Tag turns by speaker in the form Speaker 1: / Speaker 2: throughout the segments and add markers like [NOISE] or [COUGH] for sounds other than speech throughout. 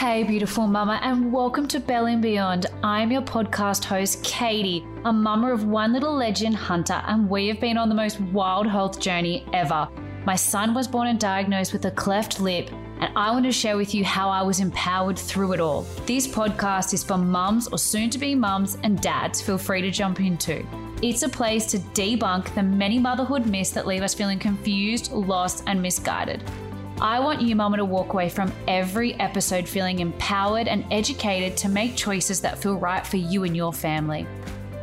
Speaker 1: Hey, beautiful mama, and welcome to Belly and Beyond. I'm your podcast host, Katie, a mama of one little legend, Hunter, and we have been on the most wild health journey ever. My son was born and diagnosed with a cleft lip, and I want to share with you how I was empowered through it all. This podcast is for mums or soon to be mums and dads. Feel free to jump in too. It's a place to debunk the many motherhood myths that leave us feeling confused, lost, and misguided. I want you, Mama, to walk away from every episode feeling empowered and educated to make choices that feel right for you and your family.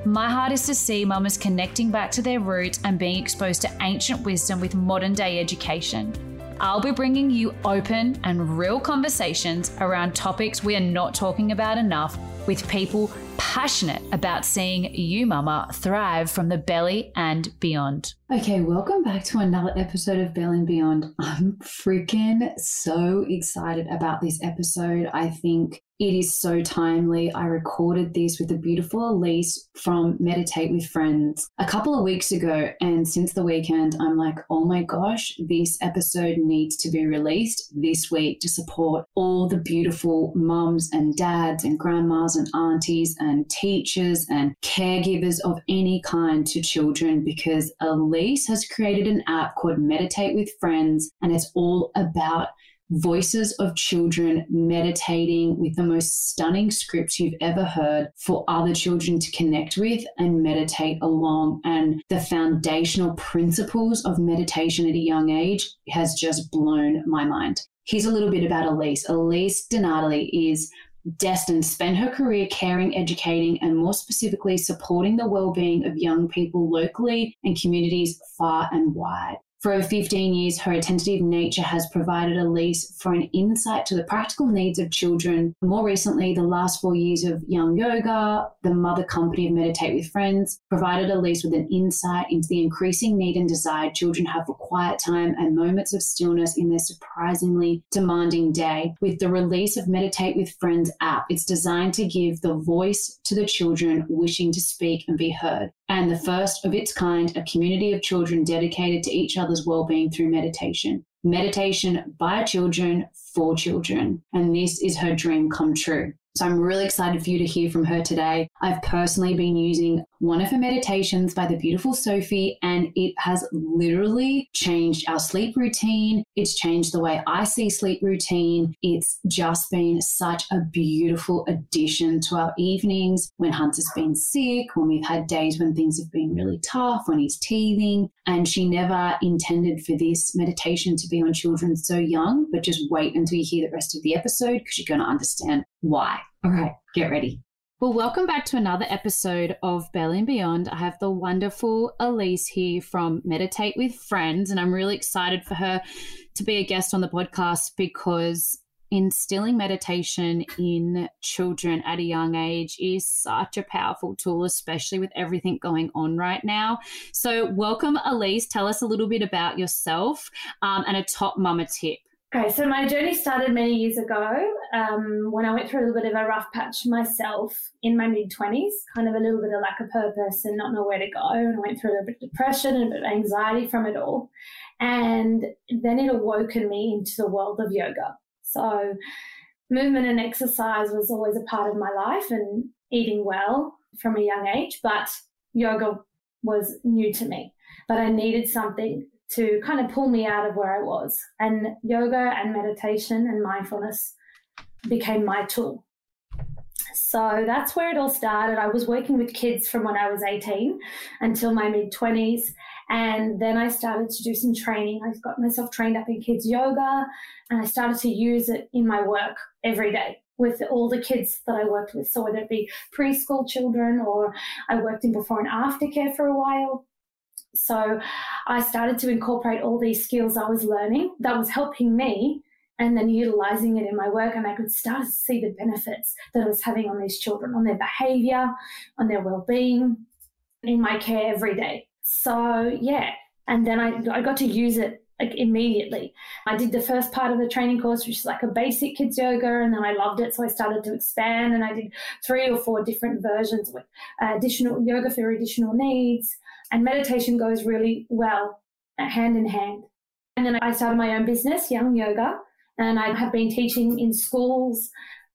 Speaker 1: My heart is to see mamas connecting back to their roots and being exposed to ancient wisdom with modern day education. I'll be bringing you open and real conversations around topics we are not talking about enough with people passionate about seeing you, Mama, thrive from the belly and beyond. Okay, welcome back to another episode of Belly and Beyond. I'm freaking so excited about this episode. I think it is so timely. I recorded this with the beautiful Elise from Meditate with Friends a couple of weeks ago. And since the weekend, I'm like, oh my gosh, this episode needs to be released this week to support all the beautiful mums and dads and grandmas and aunties and teachers and caregivers of any kind to children because Elise has created an app called Meditate with Friends and it's all about voices of children meditating with the most stunning scripts you've ever heard for other children to connect with and meditate along. And the foundational principles of meditation at a young age has just blown my mind. Here's a little bit about Elise. Elise Donatali is destined to spend her career caring, educating, and more specifically supporting the well-being of young people locally and communities far and wide. For over 15 years, her attentive nature has provided Elise for an insight to the practical needs of children. More recently, the last four years of Young Yoga, the mother company of Meditate with Friends, provided Elise with an insight into the increasing need and desire children have for quiet time and moments of stillness in their surprisingly demanding day. With the release of Meditate with Friends app, it's designed to give the voice to the children wishing to speak and be heard and the first of its kind, a community of children dedicated to each other's well-being through meditation. Meditation by children for children. And this is her dream come true. So I'm really excited for you to hear from her today. I've personally been using one of her meditations by the beautiful Sophie, and it has literally changed our sleep routine. It's changed the way I see sleep routine. It's just been such a beautiful addition to our evenings when Hunter's been sick, when we've had days when things have been really tough, when he's teething. And she never intended for this meditation to be on children so young, but just wait until you hear the rest of the episode because you're going to understand why. All right, get ready. Well, welcome back to another episode of Belly and Beyond. I have the wonderful Elise here from Meditate with Friends, and I'm really excited for her to be a guest on the podcast because instilling meditation in children at a young age is such a powerful tool, especially with everything going on right now. So, welcome, Elise. Tell us a little bit about yourself um, and a top mama tip.
Speaker 2: Okay, so my journey started many years ago um, when I went through a little bit of a rough patch myself in my mid 20s, kind of a little bit of lack of purpose and not know where to go. And I went through a little bit of depression and a bit of anxiety from it all. And then it awoken me into the world of yoga. So, movement and exercise was always a part of my life and eating well from a young age, but yoga was new to me. But I needed something to kind of pull me out of where I was. And yoga and meditation and mindfulness became my tool. So that's where it all started. I was working with kids from when I was 18 until my mid 20s. And then I started to do some training. I got myself trained up in kids yoga and I started to use it in my work every day with all the kids that I worked with. So whether it be preschool children or I worked in before and after care for a while. So I started to incorporate all these skills I was learning that was helping me and then utilizing it in my work. And I could start to see the benefits that I was having on these children, on their behavior, on their well being in my care every day. So, yeah. And then I, I got to use it like immediately. I did the first part of the training course, which is like a basic kids yoga, and then I loved it, so I started to expand, and I did three or four different versions with additional yoga for additional needs, and meditation goes really well hand in hand. And then I started my own business, Young Yoga, And I have been teaching in schools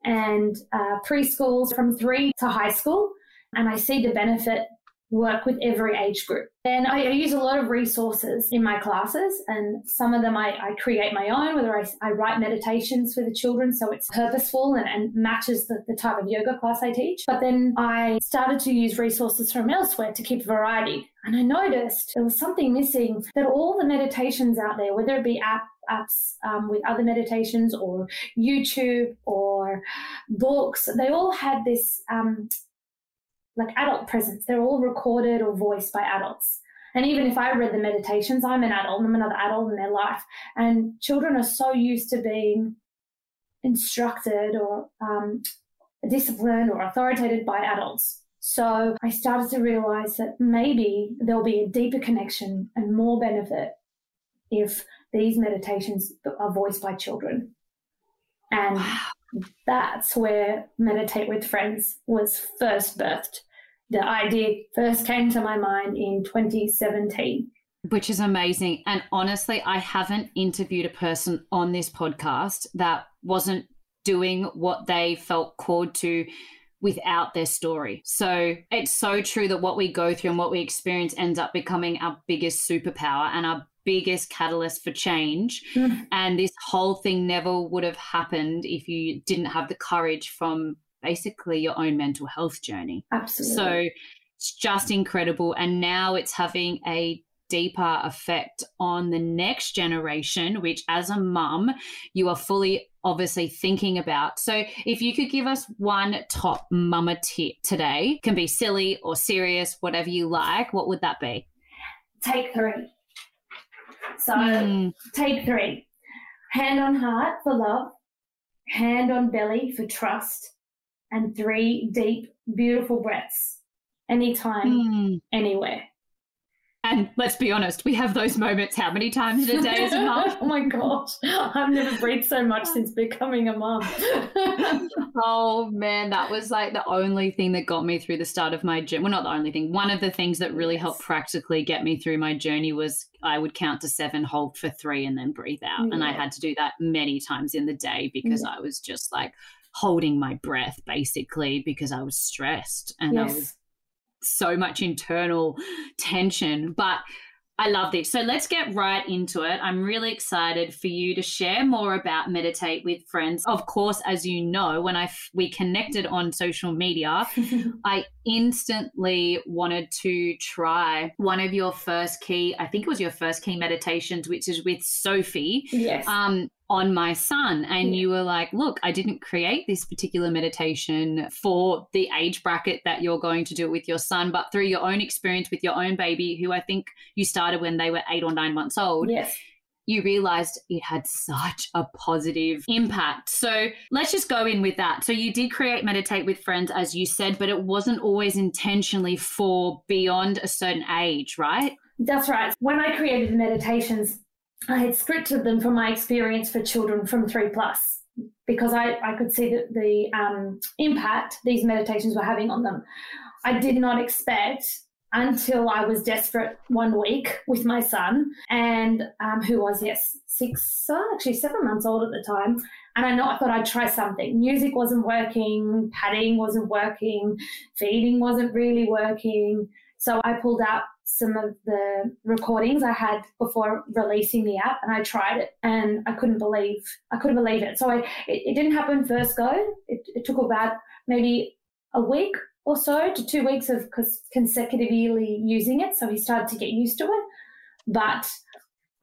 Speaker 2: and uh, preschools from three to high school. And I see the benefit work with every age group. And I, I, use a lot of resources in my classes, and some of them I, I create my own, whether I, I, write meditations for the children so it's purposeful and, and matches the, the, type of yoga class I teach. But then I started to use resources from elsewhere to keep variety. And I noticed there was something missing that all the meditations out there, whether it be app, apps um, with other meditations or YouTube or books, they all had this um, like adult presence. They're all recorded or voiced by adults. And even if I read the meditations, I'm an adult, I'm another adult in their life. And children are so used to being instructed or um, disciplined or authoritated by adults. So I started to realize that maybe there'll be a deeper connection and more benefit if these meditations are voiced by children. And wow that's where Meditate with Friends was first birthed. The idea first came to my mind in 2017.
Speaker 1: Which is amazing. And honestly, I haven't interviewed a person on this podcast that wasn't doing what they felt called to without their story. So it's so true that what we go through and what we experience ends up becoming our biggest superpower and our biggest catalyst for change. Mm. And this whole thing never would have happened if you didn't have the courage from basically your own mental health journey.
Speaker 2: Absolutely.
Speaker 1: So it's just incredible. And now it's having a deeper effect on the next generation, which as a mum, you are fully obviously thinking about. So if you could give us one top mama tip today, can be silly or serious, whatever you like, what would that be?
Speaker 2: Take three. So mm. take three. Hand on heart for love, hand on belly for trust, and three deep, beautiful breaths. Anytime, mm. anywhere.
Speaker 1: And let's be honest, we have those moments how many times in a day as a mum?
Speaker 2: oh my gosh, I've never breathed so much since becoming a mum. [LAUGHS]
Speaker 1: oh man, that was like the only thing that got me through the start of my journey. Well, not the only thing. One of the things that really helped practically get me through my journey was I would count to seven, hold for three, and then breathe out. Yeah. And I had to do that many times in the day because yeah. I was just like holding my breath basically because I was stressed and yes. I was so much internal tension. But I love this. So let's get right into it. I'm really excited for you to share more about Meditate with Friends. Of course, as you know, when I f- we connected on social media, [LAUGHS] I instantly wanted to try one of your first key, I think it was your first key meditations, which is with Sophie.
Speaker 2: Yes.
Speaker 1: Um, on my son and yeah. you were like look i didn't create this particular meditation for the age bracket that you're going to do it with your son but through your own experience with your own baby who i think you started when they were eight or nine months old
Speaker 2: yes
Speaker 1: you realized it had such a positive impact. So let's just go in with that. So you did create Meditate with Friends, as you said, but it wasn't always intentionally for beyond a certain age, right?
Speaker 2: That's right. When I created the meditations, I had scripted them from my experience for children from three plus because I, I could see the, the um, impact these meditations were having on them. I did not expect until I was desperate one week with my son, and um, who was yes six, actually seven months old at the time. And I know I thought I'd try something. Music wasn't working, padding wasn't working, feeding wasn't really working. So I pulled out some of the recordings I had before releasing the app and I tried it and I couldn't believe I couldn't believe it. So I it, it didn't happen first go. It, it, took about maybe a week or so to two weeks of consecutively using it. So he started to get used to it. But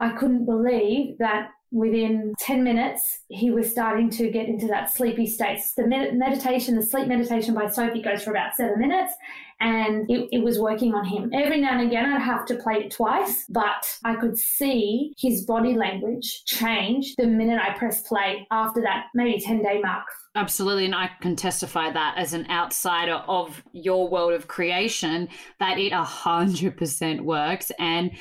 Speaker 2: I couldn't believe that within 10 minutes, he was starting to get into that sleepy state. The med- meditation, the sleep meditation by Sophie goes for about seven minutes and it, it, was working on him. Every now and again, I'd have to play it twice, but I could see his body language change the minute I pressed play after that maybe 10 day mark.
Speaker 1: Absolutely. And I can testify that as an outsider of your world of creation, that it 100% works. And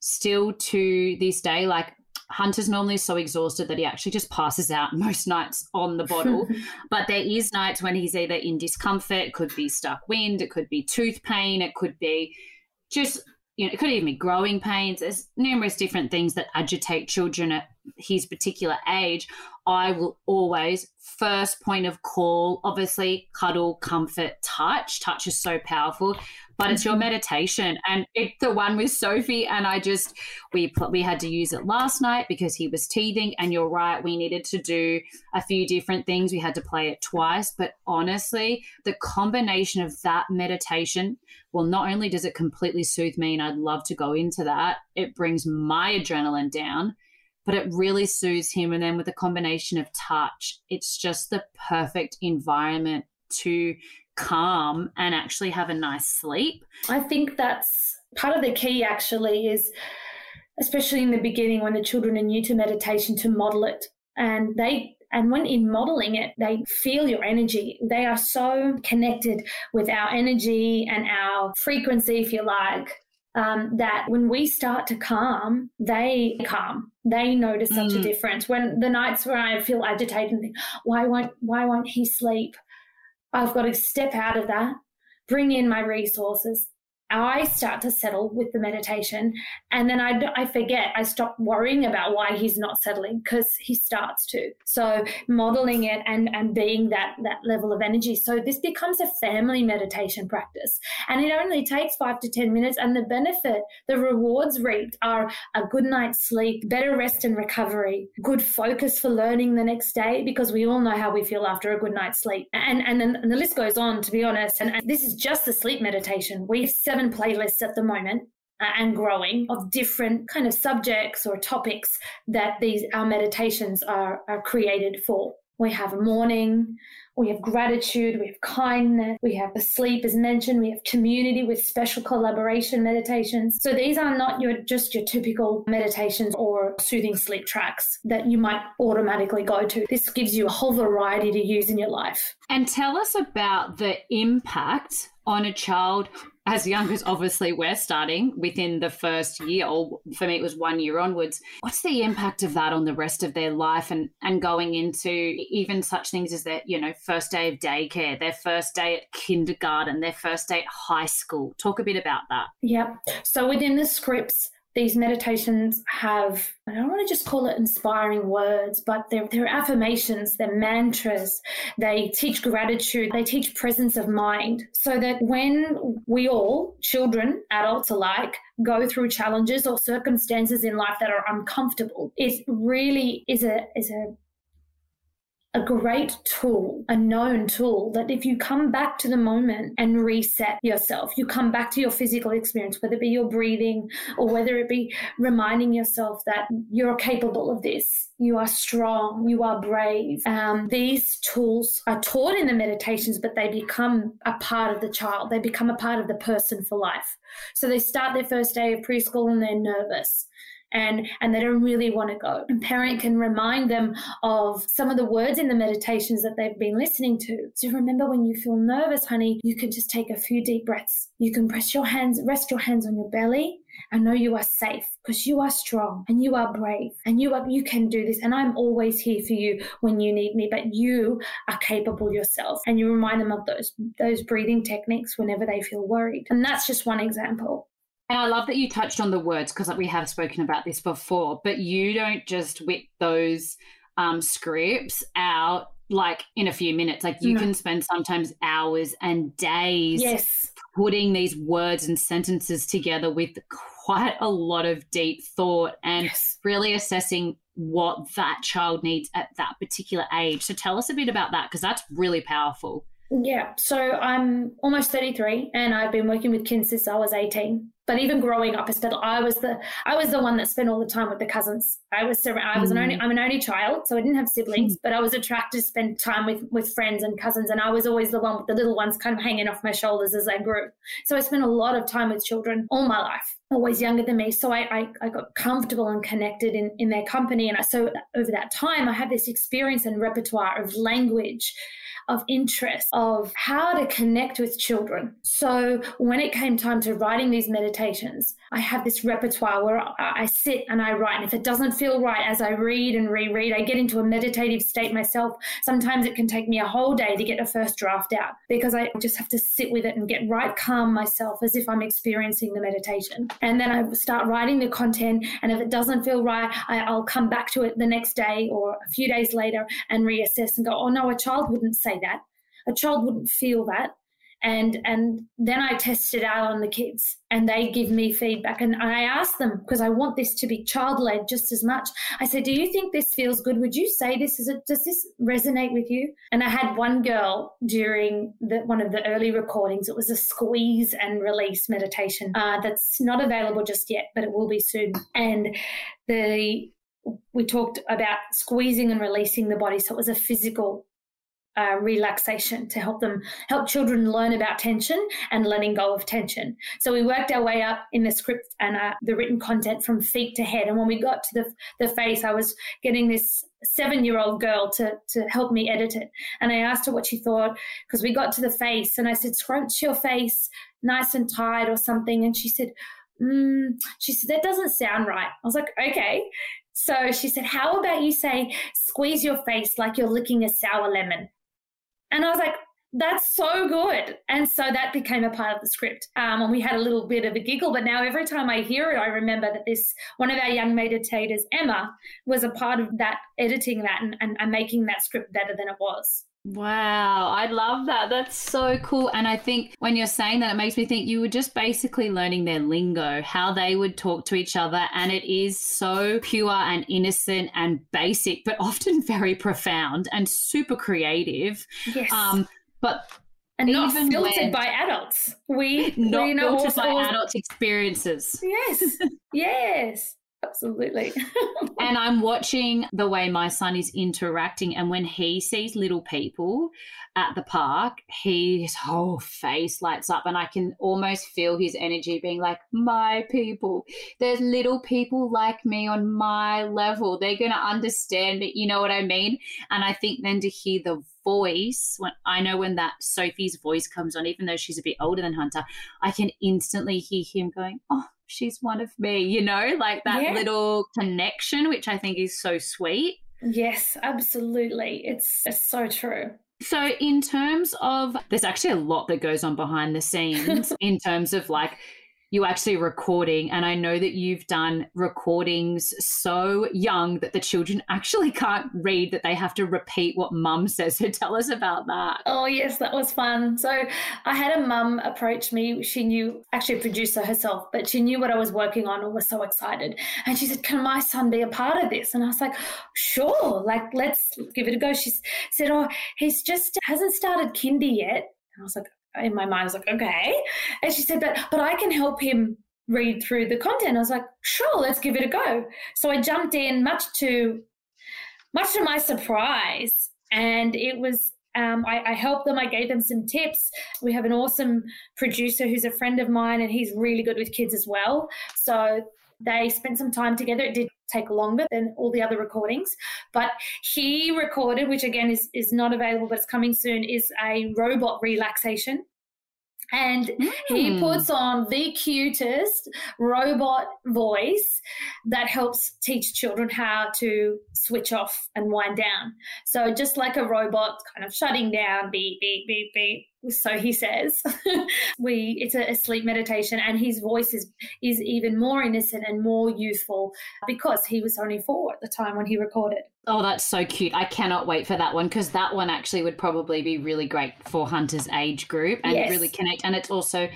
Speaker 1: still to this day, like Hunter's normally so exhausted that he actually just passes out [LAUGHS] most nights on the bottle. [LAUGHS] but there is nights when he's either in discomfort, it could be stuck wind, it could be tooth pain, it could be just you know, it could even be growing pains. There's numerous different things that agitate children at his particular age. I will always first point of call, obviously cuddle, comfort, touch. Touch is so powerful but it's your mm-hmm. meditation. And it's the one with sophie and i just we we had to use it last night because he was teething. And you're right we needed to do a few different things. We had to play it twice. But honestly the combination of that meditation well not only does it completely soothe me and i'd love to go into that it brings my adrenaline down but it really soothes him. And then with a combination of touch it's just the perfect environment to calm and actually have a nice sleep.
Speaker 2: I think that's part of the key actually is especially in the beginning when the children are new to meditation to model it and they and when in modeling it they feel your energy they are so connected with our energy and our frequency if you like um, that when we start to calm, they calm. They notice such mm. a difference. When the nights where I feel agitated and think, why won't why won't he sleep? I've got to step out of that, bring in my resources, I start to settle with the meditation and then I, I forget. I stop worrying about why he's not settling because he starts to. So modeling it and, and being that, that level of energy. So this becomes a family meditation practice and it only takes five to 10 minutes. And the benefit, the rewards reaped are a good night's sleep, better rest and recovery, good focus for learning the next day because we all know how we feel after a good night's sleep. And, and then and the list goes on, to be honest. And, and this is just the sleep meditation. We've seven playlists at the moment uh, and growing of different kind of subjects or topics that these our meditations are, are created for. We have a morning, we have gratitude, we have kindness, we have sleep as mentioned, we have community with special collaboration meditations. So these are not your just your typical meditations or soothing sleep tracks that you might automatically go to. This gives you a whole variety to use in your life.
Speaker 1: And tell us about the impact on a child as young as obviously we're starting within the first year, or for me, it was one year onwards. What's the impact of that on the rest of their life and, and going into even such things as their, you know, first day of daycare, their first day at kindergarten, their first day at high school? Talk a bit about that.
Speaker 2: Yep. So within the scripts, these meditations have, I don't want to just call it inspiring words, but they're, they're affirmations, they're mantras, they teach gratitude, they teach presence of mind. So that when we all, children, adults alike, go through challenges or circumstances in life that are uncomfortable, it really is a, is a a great tool, a known tool that if you come back to the moment and reset yourself, you come back to your physical experience, whether it be your breathing or whether it be reminding yourself that you're capable of this, you are strong, you are brave. Um, these tools are taught in the meditations, but they become a part of the child. They become a part of the person for life. So they start their first day of preschool and they're nervous and and they don't really want to go. And parent can remind them of some of the words in the meditations that they've been listening to. So remember when you feel nervous, honey, you can just take a few deep breaths. You can press your hands, rest your hands on your belly and know you are safe because you are strong and you are brave and you are you can do this and I'm always here for you when you need me but you are capable yourself and you remind them of those those breathing techniques whenever they feel worried and that's just one example
Speaker 1: and I love that you touched on the words because we have spoken about this before, but you don't just whip those um, scripts out like in a few minutes. Like you no. can spend sometimes hours and days
Speaker 2: yes.
Speaker 1: putting these words and sentences together with quite a lot of deep thought and yes. really assessing what that child needs at that particular age. So tell us a bit about that because that's really powerful.
Speaker 2: Yeah, so I'm almost 33 and I've been working with kids since I was 18 but even growing up, I was the I was the one that spent all the time with the cousins. I was I was an only mm. I'm an only child, so I didn't have siblings, mm. but I was attracted to spend time with with friends and cousins, and I was always the one with the little ones kind of hanging off my shoulders as I grew. So I spent a lot of time with children all my life, always younger than me. So I I, I got comfortable and connected in in their company, and I, so over that time I had this experience and repertoire of language of interest of how to connect with children. So when it came time to writing these meditations, I have this repertoire where I sit and I write. And if it doesn't feel right as I read and reread, I get into a meditative state myself. Sometimes it can take me a whole day to get a first draft out because I just have to sit with it and get right calm myself as if I'm experiencing the meditation. And then I start writing the content. And if it doesn't feel right, I, will come back to it the next day or a few days later and reassess and go, oh no, a child wouldn't say that. A child wouldn't feel that and and then I test it out on the kids and they give me feedback and I ask them because I want this to be child led just as much. I said, "Do you think this feels good? Would you say this is it? Does this resonate with you?" And I had one girl during the, one of the early recordings. It was a squeeze and release meditation uh, that's not available just yet, but it will be soon. And the we talked about squeezing and releasing the body. So it was a physical uh, relaxation to help them help children learn about tension and letting go of tension. So we worked our way up in the script and uh, the written content from feet to head. And when we got to the the face, I was getting this seven year old girl to to help me edit it, and I asked her what she thought because we got to the face, and I said scrunch your face nice and tight or something, and she said. Mm, she said that doesn't sound right. I was like, okay. So she said, How about you say, squeeze your face like you're licking a sour lemon? And I was like, that's so good. And so that became a part of the script. Um, and we had a little bit of a giggle, but now every time I hear it, I remember that this one of our young meditators, Emma, was a part of that, editing that and, and, and making that script better than it was.
Speaker 1: Wow, I love that. That's so cool. And I think when you're saying that, it makes me think you were just basically learning their lingo, how they would talk to each other. And it is so pure and innocent and basic, but often [LAUGHS] very profound and super creative.
Speaker 2: Yes. Um,
Speaker 1: but
Speaker 2: and not filtered when, by adults. We [LAUGHS]
Speaker 1: not we know filtered by adults' experiences.
Speaker 2: Yes, [LAUGHS] yes. Absolutely. [LAUGHS]
Speaker 1: and I'm watching the way my son is interacting. And when he sees little people at the park, he, his whole face lights up. And I can almost feel his energy being like, my people. There's little people like me on my level. They're going to understand it. You know what I mean? And I think then to hear the voice when I know when that Sophie's voice comes on, even though she's a bit older than Hunter, I can instantly hear him going, Oh, she's one of me, you know, like that yeah. little connection, which I think is so sweet.
Speaker 2: Yes, absolutely. It's, it's so true.
Speaker 1: So, in terms of, there's actually a lot that goes on behind the scenes [LAUGHS] in terms of like you actually recording. And I know that you've done recordings so young that the children [LAUGHS] actually can't read, that they have to repeat what mum says. So tell us about that.
Speaker 2: Oh, yes, that was fun. So I had a mum approach me. She knew, actually a producer herself, but she knew what I was working on and was so excited. And she said, Can my son be a part of this? And I was like, Sure, like, let's give it a go. She said, Oh, he's just hasn't started kindy yet. And I was like, in my mind, I was like, okay. And she said, but but I can help him read through the content. I was like, sure, let's give it a go. So I jumped in, much to much to my surprise, and it was. Um, I, I helped them. I gave them some tips. We have an awesome producer who's a friend of mine, and he's really good with kids as well. So they spent some time together. It did take longer than all the other recordings, but he recorded, which again is, is not available, but it's coming soon, is a robot relaxation and mm. he hmm. puts on the cutest robot voice that helps teach children how to switch off and wind down. So just like a robot kind of shutting down, beep, beep, beep, beep, so he says [LAUGHS] we it's a, a, sleep meditation and his voice is is even more innocent and more youthful because he was only four at the time when he recorded
Speaker 1: oh that's so cute i cannot wait for that one because that one actually would probably be really great for hunter's age group and yes. really connect and it's also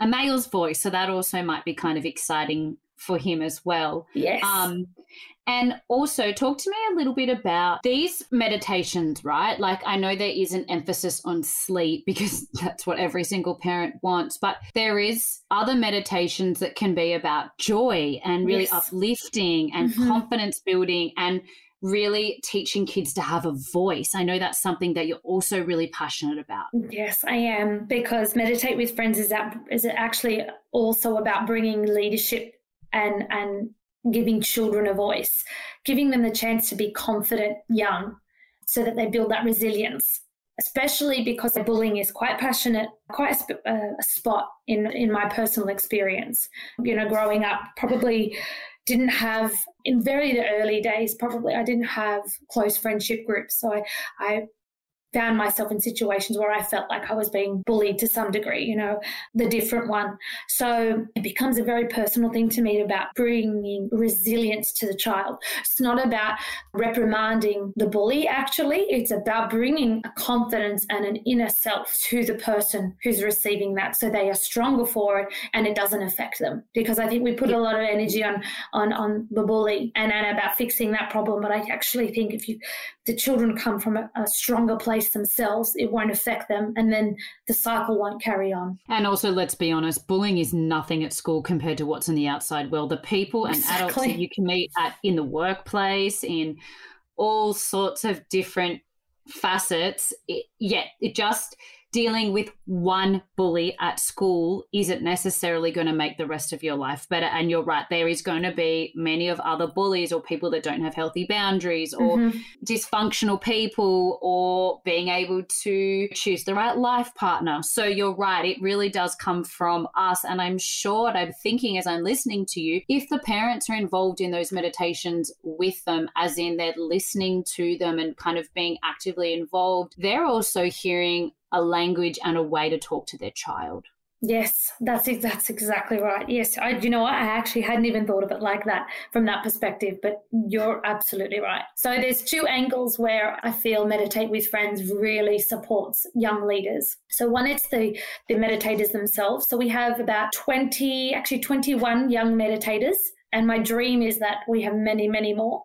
Speaker 1: a male's voice so that also might be kind of exciting for him as well.
Speaker 2: Yes. Um,
Speaker 1: and also, talk to me a little bit about these meditations, right? Like, I know there is an emphasis on sleep because [LAUGHS] that's what every single parent wants, but there is other meditations that can be about joy and really yes. uplifting and mm-hmm. confidence building and really teaching kids to have a voice. I know that's something that you're also really passionate about.
Speaker 2: Yes, I am because meditate with friends is that is actually also about bringing leadership and and giving children a voice, giving them the chance to be confident young so that they build that resilience especially because bullying is quite passionate, quite a, uh, a spot in, in my personal experience. You know, growing up, probably didn't have in very early days probably i didn't have close friendship groups so i, I found myself in situations where I felt like I was being bullied to some degree, you know, the different one. So it becomes a very personal thing to me about bringing resilience to the child. It's not about reprimanding the bully, actually, it's about bringing a confidence and an inner self to the person who's receiving that so they are stronger for it and it doesn't affect them. Because I think we put a lot of energy on, on, on the bully and, and about fixing that problem. But I actually think if you, the children come from a, a stronger place place themselves, it won't affect them, and then the cycle won't carry on.
Speaker 1: And also, let's be honest, bullying is nothing at school compared to what's in the outside world. The people and exactly. adults that you can meet at in the workplace, in all sorts of different facets. It, yeah, it just dealing with one bully at school isn't necessarily going to make the rest of your life better. And you're right, there is going to be many of other bullies or people that don't have healthy boundaries or mm-hmm. dysfunctional people or being able to choose the right life partner. So you're right, it really does come from us. And I'm sure, I'm thinking as I'm listening to you, if the parents are involved in those meditations with them, as in they're listening to them and kind of being actively involved, they're also hearing a language and a way to talk to their child.
Speaker 2: Yes, that's that's exactly right. Yes, I you know I actually hadn't even thought of it like that from that perspective, but you're absolutely right. So there's two angles where I feel meditate with friends really supports young leaders. So one it's the the meditators themselves. So we have about 20 actually 21 young meditators and my dream is that we have many many more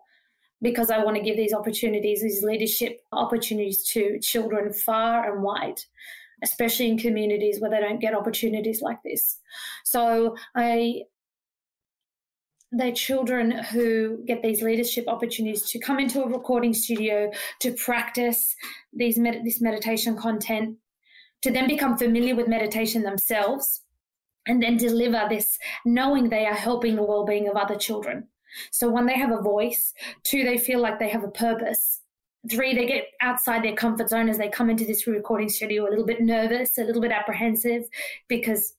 Speaker 2: because I want to give these opportunities, these leadership opportunities to children far and wide, especially in communities where they don't get opportunities like this. So I they're children who get these leadership opportunities to come into a recording studio to practice these med- this meditation content to then become familiar with meditation themselves and then deliver this knowing they are helping the well-being of other children so one, they have a voice. Two, they feel like they have a purpose. Three, they get outside their comfort zone as they come into this recording studio a little bit nervous, a little bit apprehensive, because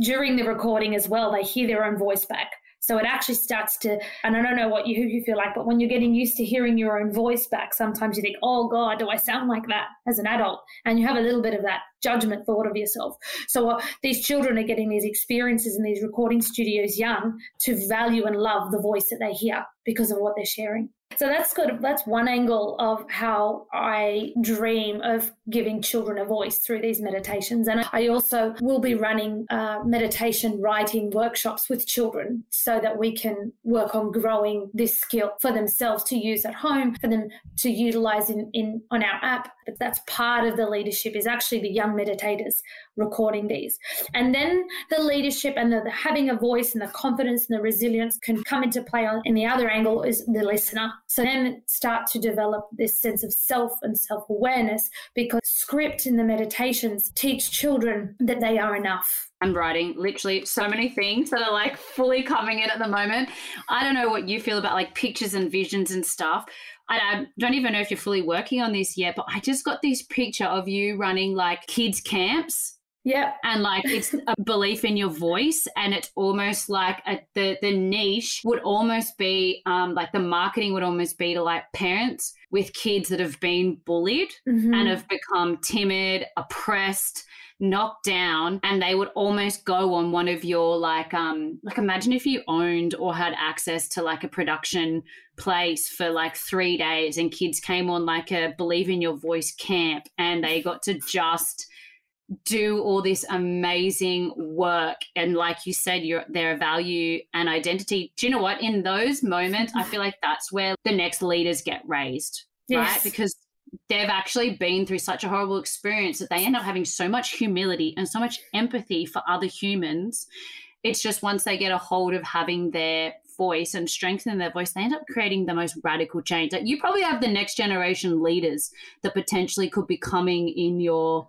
Speaker 2: during the recording as well, they hear their own voice back. So it actually starts to, and I don't know what you, you feel like, but when you're getting used to hearing your own voice back, sometimes you think, oh God, do I sound like that as an adult? And you have a little bit of that judgment thought of yourself. So uh, these children are getting these experiences in these recording studios young to value and love the voice that they hear because of what they're sharing. So that's good. That's one angle of how I dream of giving children a voice through these meditations. And I also will be running uh, meditation writing workshops with children so that we can work on growing this skill for themselves to use at home, for them to utilize in, in on our app. But that's part of the leadership is actually the young meditators recording these. And then the leadership and the, the having a voice and the confidence and the resilience can come into play on in the other angle is the listener so then start to develop this sense of self and self awareness because script in the meditations teach children that they are enough.
Speaker 1: I'm writing literally so many things that are like fully coming in at the moment. I don't know what you feel about like pictures and visions and stuff. I don't even know if you're fully working on this yet, but I just got this picture of you running like kids' camps
Speaker 2: yeah.
Speaker 1: And like it's a belief in your voice and it's almost like a, the the niche would almost be um like the marketing would almost be to like parents with kids that have been bullied mm-hmm. and have become timid, oppressed, knocked down and they would almost go on one of your like um like imagine if you owned or had access to like a production place for like 3 days and kids came on like a believe in your voice camp and they got to just do all this amazing work. And like you said your their value and identity. Do you know what? In those moments i feel like that's where the next leaders get raised yes. right because they've actually been through such a horrible experience that they end up having so much humility and so much empathy for other humans. It's just once they get a hold of having their voice and strengthen their voice, they end up creating the most radical change. Like you probably have the next generation leaders that potentially could be coming in your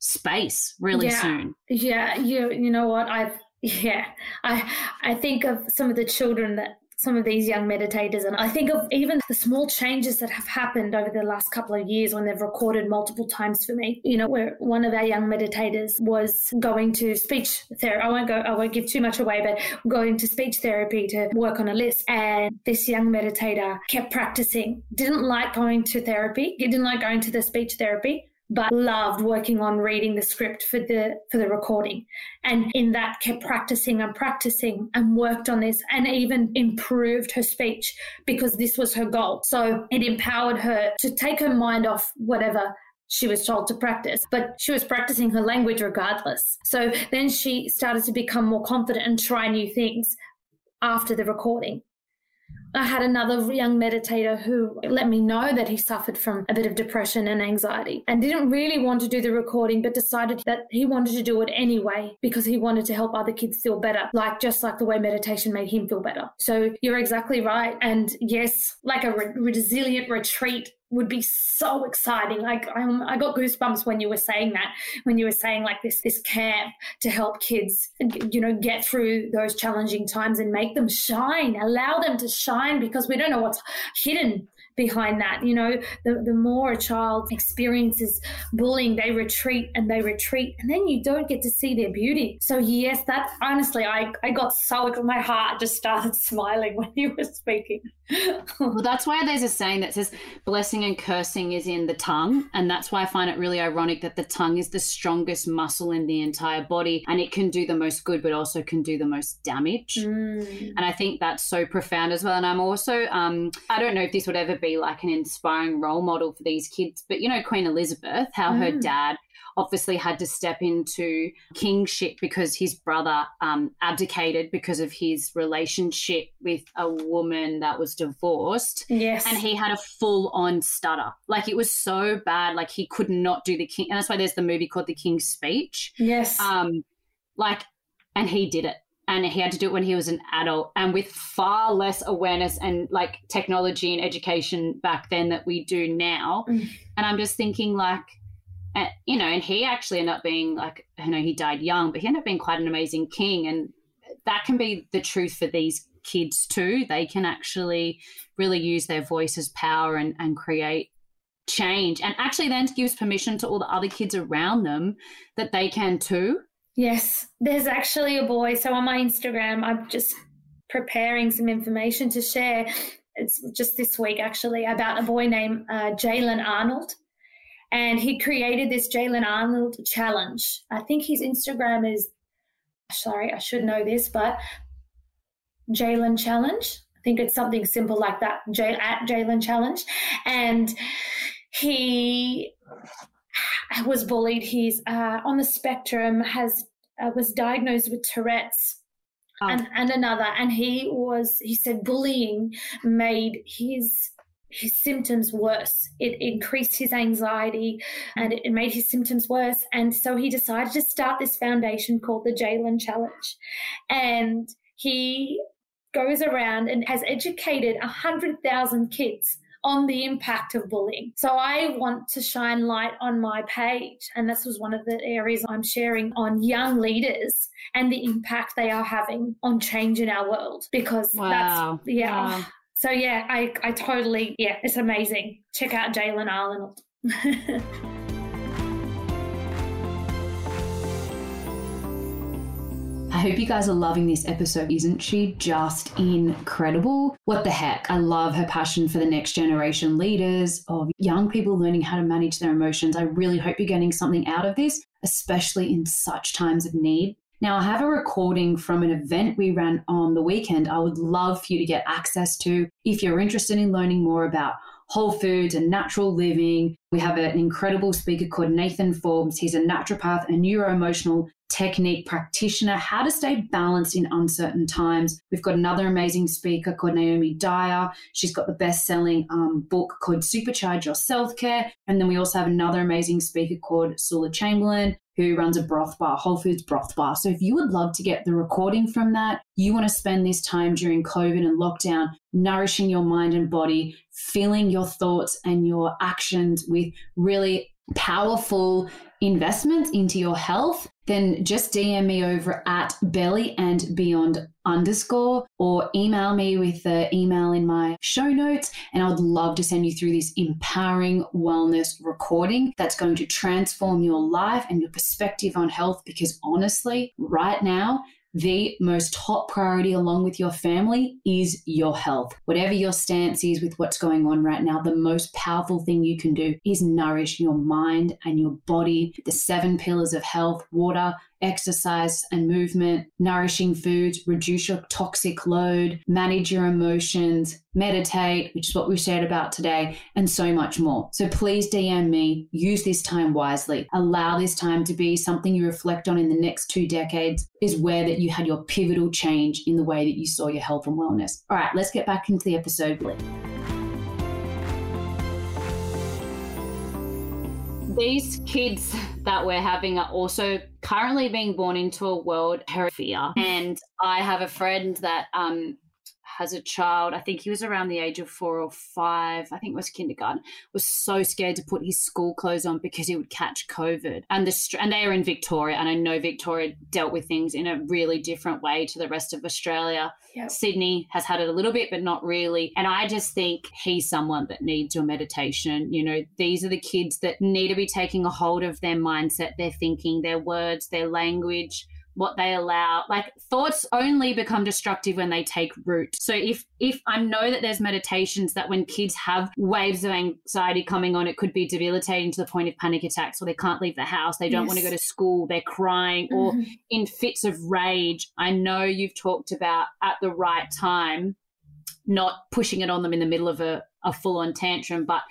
Speaker 1: space really
Speaker 2: yeah.
Speaker 1: soon.
Speaker 2: Yeah, you you know what I've [LAUGHS] yeah I I think of some of the children that some of these young meditators and I think of even the small changes that have happened over the last couple of years when they've recorded multiple times for me. You know, where one of our young meditators was going to speech therapy. I won't go, I won't give too much away, but going to speech therapy to work on a list. And this young meditator kept practicing, didn't like going to therapy, he didn't like going to the speech therapy but loved working on reading the script for the for the recording and in that kept practicing and practicing and worked on this and even improved her speech because this was her goal so it empowered her to take her mind off whatever she was told to practice, but she was practicing her language regardless. So then she started to become more confident and try new things after the recording. I had another young meditator who let me know that he suffered from a bit of depression and anxiety and didn't really want to do the recording, but decided that he wanted to do it anyway because he wanted to help other kids feel better, like just like the way meditation made him feel better. So you're exactly right. And yes, like a re- resilient retreat would be so exciting. Like I, I got goosebumps when you were saying that, when you were saying like this this camp to help kids, you know, get through those challenging times and make them shine, allow them to shine because we don't know what's hidden behind that. You know, the, the more a child experiences bullying, they retreat and they retreat, and then you don't get to see their beauty. So, yes, that honestly, I, I got so, my heart just started [LAUGHS] smiling when you were speaking.
Speaker 3: well, that's why there's a [LAUGHS] saying that says blessing and cursing is in the tongue. And that's why I find it really ironic that the tongue is the strongest muscle in the entire body and it can do the most good, but also can do the most damage. Mm. And I think that's so profound as well. And I'm also, um, I don't know if this would ever be like an inspiring role model for these kids. But you know, Queen Elizabeth, how mm. her dad obviously had to step into kingship because his brother um, abdicated because of his relationship with a woman that was divorced.
Speaker 2: Yes.
Speaker 3: And he had a full on stutter. Like it was so bad, like he could not do the king. And that's why there's the movie called The King's Speech.
Speaker 2: Yes.
Speaker 3: Um, like, and he did it and he had to do it when he was an adult and with far less awareness and like technology and education back then that we do now. Mm. and i'm just thinking like uh, you know and he actually ended up being like i know he died young but he ended up being quite an amazing king and that can be the truth for these kids too. They can actually really use their voice as power and, and create change. And actually then gives permission to all the other kids around them that they can too
Speaker 2: Yes, there's actually a boy. So on my Instagram, I'm just preparing some information to share. It's just this week actually about a boy named uh, Jaylen Arnold. And he created this Jaylen Arnold challenge. I think his Instagram is, sorry, I should know this, but Jaylen Challenge. I think it's something simple like that, J- at Jaylen Challenge. And he was bullied. He's uh, on the spectrum, has uh, was diagnosed with Tourette's. Oh. And, and another, and he was, he said bullying made his his symptoms worse. It increased his anxiety and it made his symptoms worse. And so he decided to start this foundation called the Jaylen Challenge. And he goes around and has educated 100,000 kids on the impact of bullying. So I want to shine light on my page. And this was one of the areas I'm sharing on young leaders and the impact they are having on change in our world because wow. that's, yeah. Wow. So yeah, I, I totally, yeah, it's amazing. Check out Jaylen Arnold. [LAUGHS]
Speaker 1: hope you guys are loving this episode. Isn't she just incredible? What the heck? I love her passion for the next generation leaders, of young people learning how to manage their emotions. I really hope you're getting something out of this, especially in such times of need. Now, I have a recording from an event we ran on the weekend. I would love for you to get access to if you're interested in learning more about whole foods and natural living. We have an incredible speaker called Nathan Forbes. He's a naturopath, a neuroemotional technique practitioner, how to stay balanced in uncertain times. We've got another amazing speaker called Naomi Dyer. She's got the best selling um, book called Supercharge Your Self Care. And then we also have another amazing speaker called Sula Chamberlain who runs a broth bar, Whole Foods Broth Bar. So if you would love to get the recording from that, you want to spend this time during COVID and lockdown nourishing your mind and body, filling your thoughts and your actions with really powerful investments into your health, then just DM me over at belly and beyond underscore or email me with the email in my show notes. And I would love to send you through this empowering wellness recording that's going to transform your life and your perspective on health. Because honestly, right now, the most top priority along with your family is your health. Whatever your stance is with what's going on right now, the most powerful thing you can do is nourish your mind and your body. The seven pillars of health water, exercise and movement, nourishing foods, reduce your toxic load, manage your emotions, meditate, which is what we shared about today, and so much more. So please DM me, use this time wisely. Allow this time to be something you reflect on in the next two decades, is where that you had your pivotal change in the way that you saw your health and wellness. All right, let's get back into the episode,
Speaker 3: these kids that we're having are also currently being born into a world of fear. And I have a friend that um, has a child, I think he was around the age of four or five, I think it was kindergarten, was so scared to put his school clothes on because he would catch COVID. And the and they are in Victoria, and I know Victoria dealt with things in a really different way to the rest of Australia. Yep. Sydney has had it a little bit, but not really. And I just think he's someone that needs your meditation. You know, these are the kids that need to be taking a hold of their mindset, their thinking, their words, their language what they allow like thoughts only become destructive when they take root so if if i know that there's meditations that when kids have waves of anxiety coming on it could be debilitating to the point of panic attacks or they can't leave the house they don't yes. want to go to school they're crying mm-hmm. or in fits of rage i know you've talked about at the right time not pushing it on them in the middle of a, a full-on tantrum but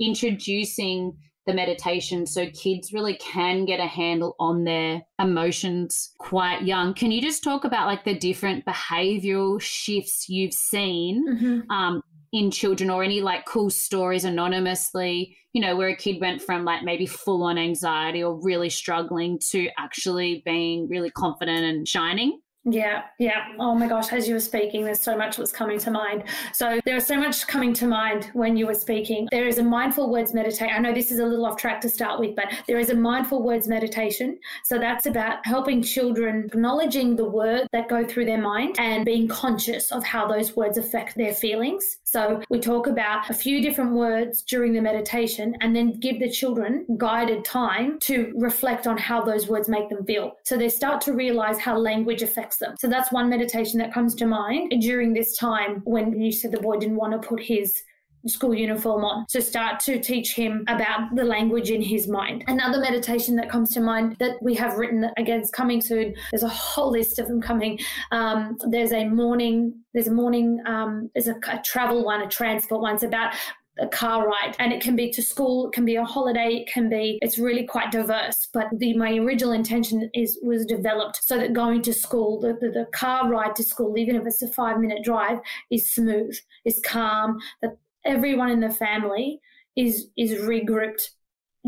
Speaker 3: introducing the meditation so kids really can get a handle on their emotions quite young. Can you just talk about like the different behavioral shifts you've seen mm-hmm. um, in children or any like cool stories anonymously, you know, where a kid went from like maybe full on anxiety or really struggling to actually being really confident and shining?
Speaker 2: Yeah, yeah. Oh my gosh, as you were speaking, there's so much that's coming to mind. So there was so much coming to mind when you were speaking. There is a mindful words meditation. I know this is a little off track to start with, but there is a mindful words meditation. So that's about helping children acknowledging the words that go through their mind and being conscious of how those words affect their feelings. So we talk about a few different words during the meditation and then give the children guided time to reflect on how those words make them feel. So they start to realize how language affects them. So that's one meditation that comes to mind during this time when you said the boy didn't want to put his school uniform on. So start to teach him about the language in his mind. Another meditation that comes to mind that we have written against coming soon. There's a whole list of them coming. Um, there's a morning. There's a morning. Um, there's a, a travel one, a transport one. It's about a car ride and it can be to school it can be a holiday it can be it's really quite diverse. But the my original intention is was developed so that going to school the, the, the car ride to school even if it's a five minute drive is smooth is calm that everyone in the family is is regrouped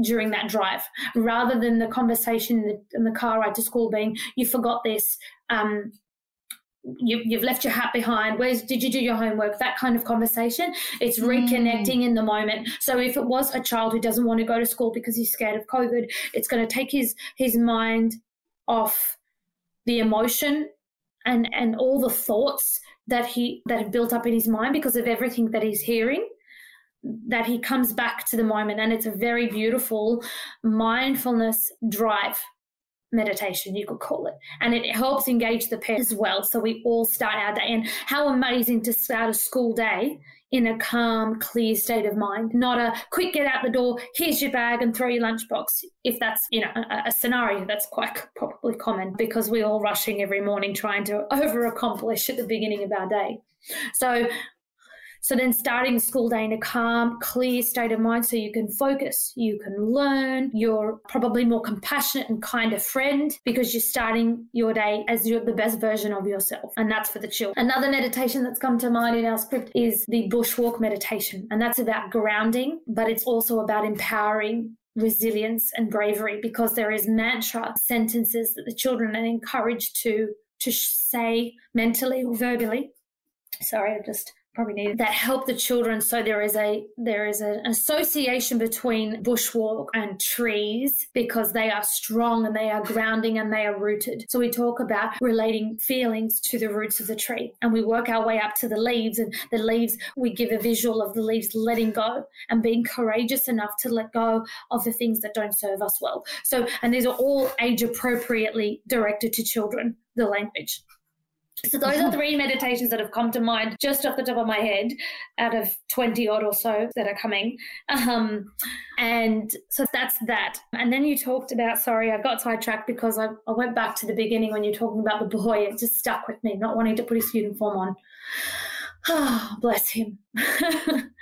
Speaker 2: during that drive. Rather than the conversation in the, in the car ride to school being you forgot this um, you, have left your hat behind. Where's did you do your homework? That kind of conversation. It's reconnecting mm. in the moment. So if it was a child who doesn't want to go to school because he's scared of COVID, it's going to take his his mind off the emotion and and all the thoughts that he that have built up in his mind because of everything that he's hearing that he comes back to the moment and it's a very beautiful mindfulness drive meditation, you could call it. And it helps engage the parents as well. So we all start our day. And how amazing to start a school day in a calm, clear state of mind, not a quick get out the door, here's your bag and throw your lunchbox. If that's, you know, a, a scenario that's quite [LAUGHS] probably common because we're all rushing every morning trying to [LAUGHS] over accomplish at the beginning of our day. So so then starting school day in a calm, clear state of mind so you can focus, you can learn, you're probably more compassionate and kinder friend because you're starting your day as you're the best version of yourself. And that's for the children. Another meditation that's come to mind in our script is the bushwalk meditation. And that's about grounding, but it's also about empowering resilience and bravery because there is mantra sentences that the children are encouraged to to say mentally or verbally sorry i just probably needed that help the children. So there is a there is an association between bushwalk and trees because they are strong and they are grounding and they are rooted. So we talk about relating feelings to the roots of the tree and we work our way up to the leaves and the leaves we give a visual of the leaves letting go and being courageous enough to let go of the things that don't serve us well. So and these are all age appropriately directed to children the language so those are three meditations that have come to mind just off the top of my head out of 20 odd or so that are coming. Um, and so that's that. And then you talked about, sorry, I got sidetracked because I, I went back to the beginning when you're talking about the boy. It just stuck with me, not wanting to put his uniform on. Oh, [SIGHS] bless him. [LAUGHS]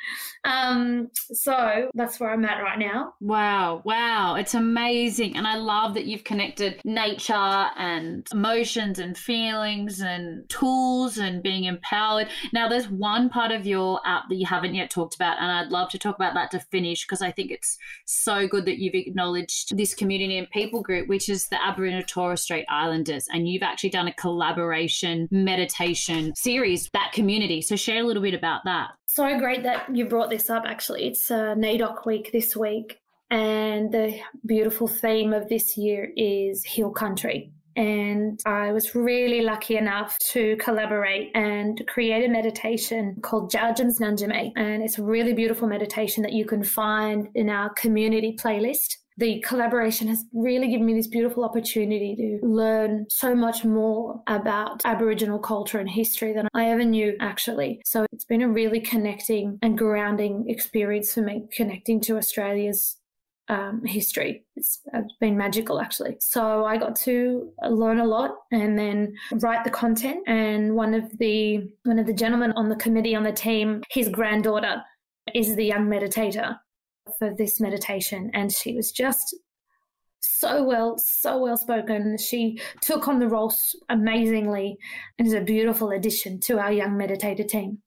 Speaker 2: um, so that's where I'm at right now.
Speaker 1: Wow, wow. It's amazing. And I love that you've connected nature and emotions and feelings and tools and being empowered. Now, there's one part of your app that you haven't yet talked about, and I'd love to talk about that to finish because I think it's so good that you've acknowledged this community and people group, which is the Aboriginal Torres Strait Islanders. And you've actually done a collaboration meditation series, that community. So share a little bit about that.
Speaker 2: So great that you brought this up, actually. It's uh, NAIDOC week this week. And the beautiful theme of this year is Heal Country. And I was really lucky enough to collaborate and create a meditation called Jarjams Nanjame. And it's a really beautiful meditation that you can find in our community playlist the collaboration has really given me this beautiful opportunity to learn so much more about Aboriginal culture and history than I ever knew, actually. So it's been a really connecting and grounding experience for me, connecting to Australia's um, history. It's, it's been magical, actually. So I got to learn a lot and then write the content. And one of the one of the gentlemen on the committee on the team, his granddaughter is the young meditator for this meditation, and she was just so well, so well spoken. She took on the role amazingly and is a beautiful addition to our young meditator team.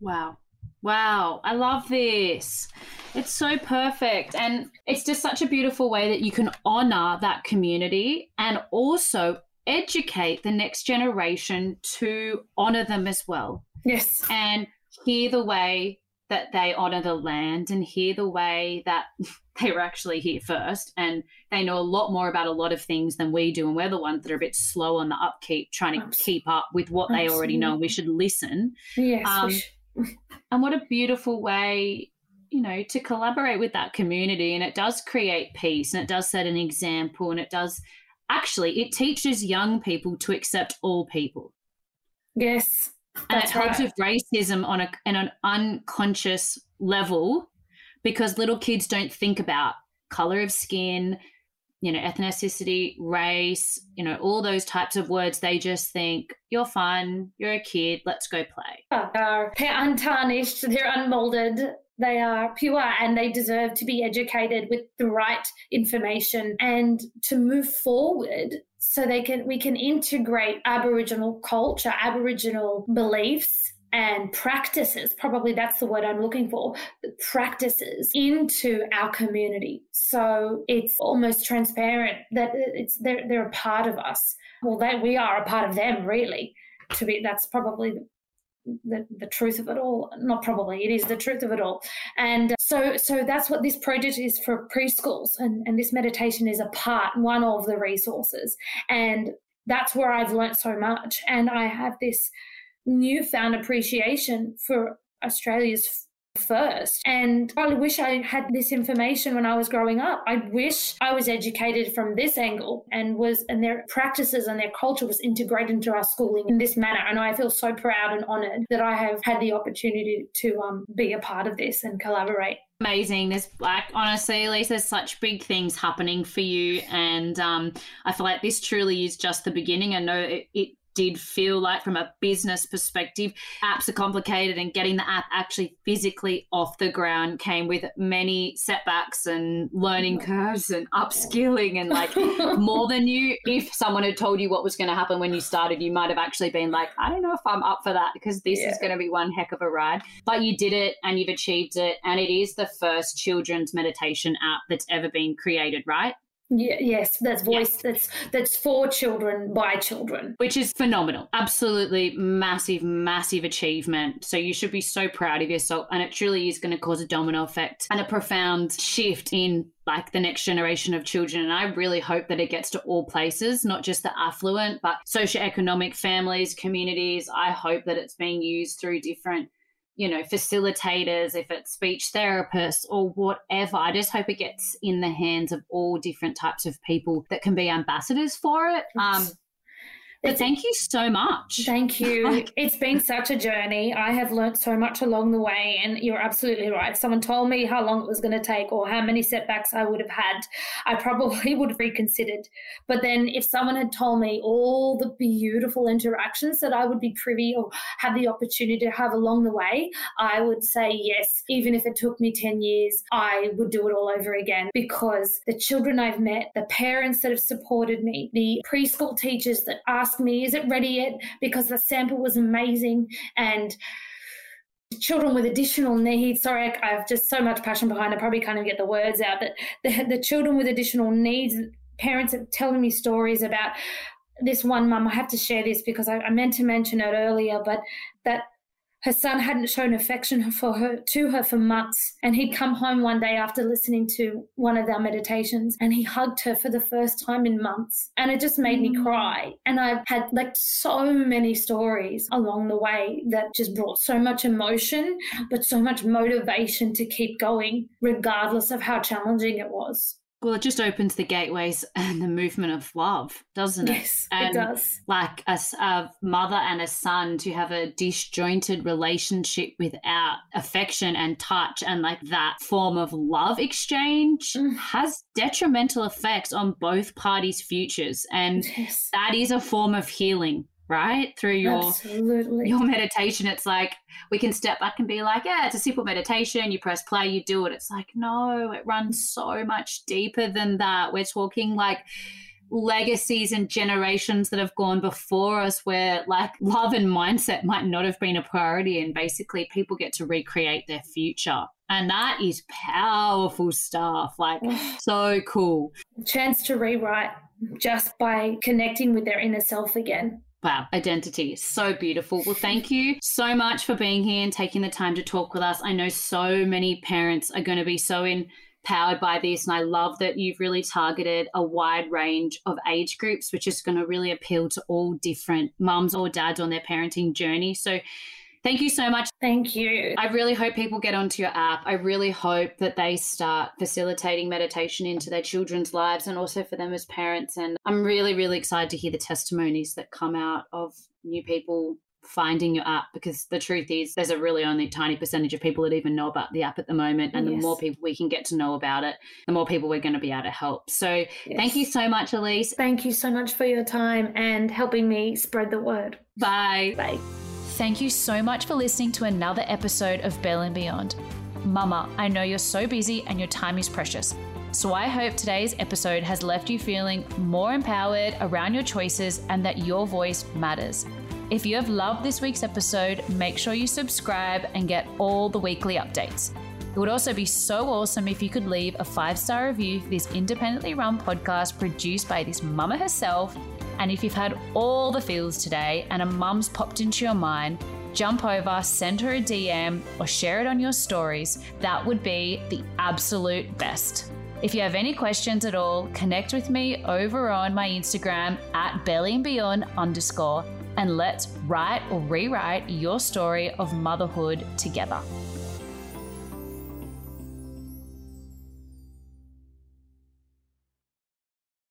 Speaker 1: Wow. Wow, I love this. It's so perfect. And it's just such a beautiful way that you can honor that community and also educate the next generation to honor them as well.
Speaker 2: Yes.
Speaker 1: And hear the way that they honor the land and hear the way that [LAUGHS] they were actually here first. And they know a lot more about a lot of things than we do. And we're the ones that are a bit slow on the upkeep trying to Absolutely. keep up with what they already know. And we should listen.
Speaker 2: Yes um, [LAUGHS]
Speaker 1: and what a beautiful way you know to collaborate with that community. And it does create peace and it does set an example and it does actually it teaches young people to accept all people.
Speaker 2: Yes
Speaker 1: and it helps with racism on a in an unconscious level because little kids don't think about color of skin, you know, ethnicity, race, you know, all those types of words. They just think you're fun, you're a kid, let's go play.
Speaker 2: They're untarnished, they're unmolded, they are pure, and they deserve to be educated with the right information. And to move forward so they can we can integrate aboriginal culture aboriginal beliefs and practices probably that's the word i'm looking for practices into our community. So it's almost transparent that it's they're, they're a part of us. Well that we are a part of them really to be that's probably the, the truth of it all. Not probably it is the truth of it all. And so so that's what this project is for preschools and, and this meditation is a part one of the resources. And that's where i've learnt so much. And i have this newfound appreciation for australia's first. And I wish I had this information when I was growing up. I wish I was educated from this angle and was and their practices and their culture was integrated into our schooling in this manner. And I feel so proud and honored that I have had the opportunity to um, be a part of this and collaborate
Speaker 1: amazing. There's like honestly, Elise, there's such big things happening for you, and um, I feel like this truly is just the beginning. I know it, it did feel like from a business perspective. Apps are complicated, and getting the app actually physically off the ground came with many setbacks and learning curves and upskilling. And like [LAUGHS] more than you, if someone had told you what was going to happen when you started, you might have actually been like, I don't know if I'm up for that because this yeah. is going to be one heck of a ride. But you did it and you've achieved it. And it is the first children's meditation app that's ever been created, right?
Speaker 2: Yeah, yes, that's voice. Yes. That's that's for children by children,
Speaker 1: which is phenomenal. Absolutely massive, massive achievement. So you should be so proud of yourself, and it truly is going to cause a domino effect and a profound shift in like the next generation of children. And I really hope that it gets to all places, not just the affluent, but socioeconomic families, communities. I hope that it's being used through different you know, facilitators, if it's speech therapists or whatever. I just hope it gets in the hands of all different types of people that can be ambassadors for it. Um, but thank you so much.
Speaker 2: Thank you. [LAUGHS] it's been such a journey. I have learned so much along the way, and you're absolutely right. If someone told me how long it was going to take or how many setbacks I would have had, I probably [LAUGHS] would have reconsidered. But then, if someone had told me all the beautiful interactions that I would be privy or have the opportunity to have along the way, I would say yes. Even if it took me 10 years, I would do it all over again because the children I've met, the parents that have supported me, the preschool teachers that asked ask me, is it ready yet? Because the sample was amazing. And children with additional needs, sorry, I have just so much passion behind I probably can't even get the words out, but the, the children with additional needs, parents are telling me stories about this one mum. I have to share this because I, I meant to mention it earlier, but that her son hadn't shown affection for her to her for months, and he'd come home one day after listening to one of our meditations, and he hugged her for the first time in months, and it just made mm. me cry. And I've had like so many stories along the way that just brought so much emotion, but so much motivation to keep going, regardless of how challenging it was.
Speaker 1: Well, it just opens the gateways [LAUGHS] and the movement of love, doesn't it?
Speaker 2: Yes, and it does.
Speaker 1: Like a, a, mother and a son to have a disjointed relationship without affection and touch and like that form of love exchange mm. has detrimental effects on both parties' futures. And yes. that is a form of healing right? Through your
Speaker 2: Absolutely.
Speaker 1: your meditation it's like we can step back and be like yeah it's a simple meditation. You press play you do it. It's like no it runs so much deeper than that. We're talking like legacies and generations that have gone before us where like love and mindset might not have been a priority and basically people get to recreate their future. And that is powerful stuff like so cool.
Speaker 2: Chance to rewrite just by connecting with their inner self again
Speaker 1: Wow, identity. So beautiful. Well, thank you so much for being here and taking the time to talk with us. I know so many parents are going to be so empowered by this, and I love that you've really targeted a wide range of age groups, which is going to really appeal to all different mums or dads on their parenting journey. So, Thank you so much.
Speaker 2: Thank you.
Speaker 1: I really hope people get onto your app. I really hope that they start facilitating meditation into their children's lives and also for them as parents. And I'm really, really excited to hear the testimonies that come out of new people finding your app because the truth is there's a really only tiny percentage of people that even know about the app at the moment and yes. the more people we can get to know about it the more people we're going to be able to help so yes. thank you so much elise
Speaker 2: thank you so much for your time and helping me spread the word
Speaker 1: bye
Speaker 2: bye
Speaker 4: Thank you so much for listening to another episode of Belly and Beyond. Mama, I know you're so busy and your time is precious. So I hope today's episode has left you feeling more empowered around your choices and that your voice matters. If you have loved this week's episode, make sure you subscribe and get all the weekly updates. It would also be so awesome if you could leave a five star review for this independently run podcast produced by this mama herself and if you've had all the feels today and a mum's popped into your mind, jump over, send her a DM, or share it on your stories. That would be the absolute best. If you have any questions at all, connect with me over on my Instagram at belly and beyond underscore, and let's write or rewrite your story of motherhood together.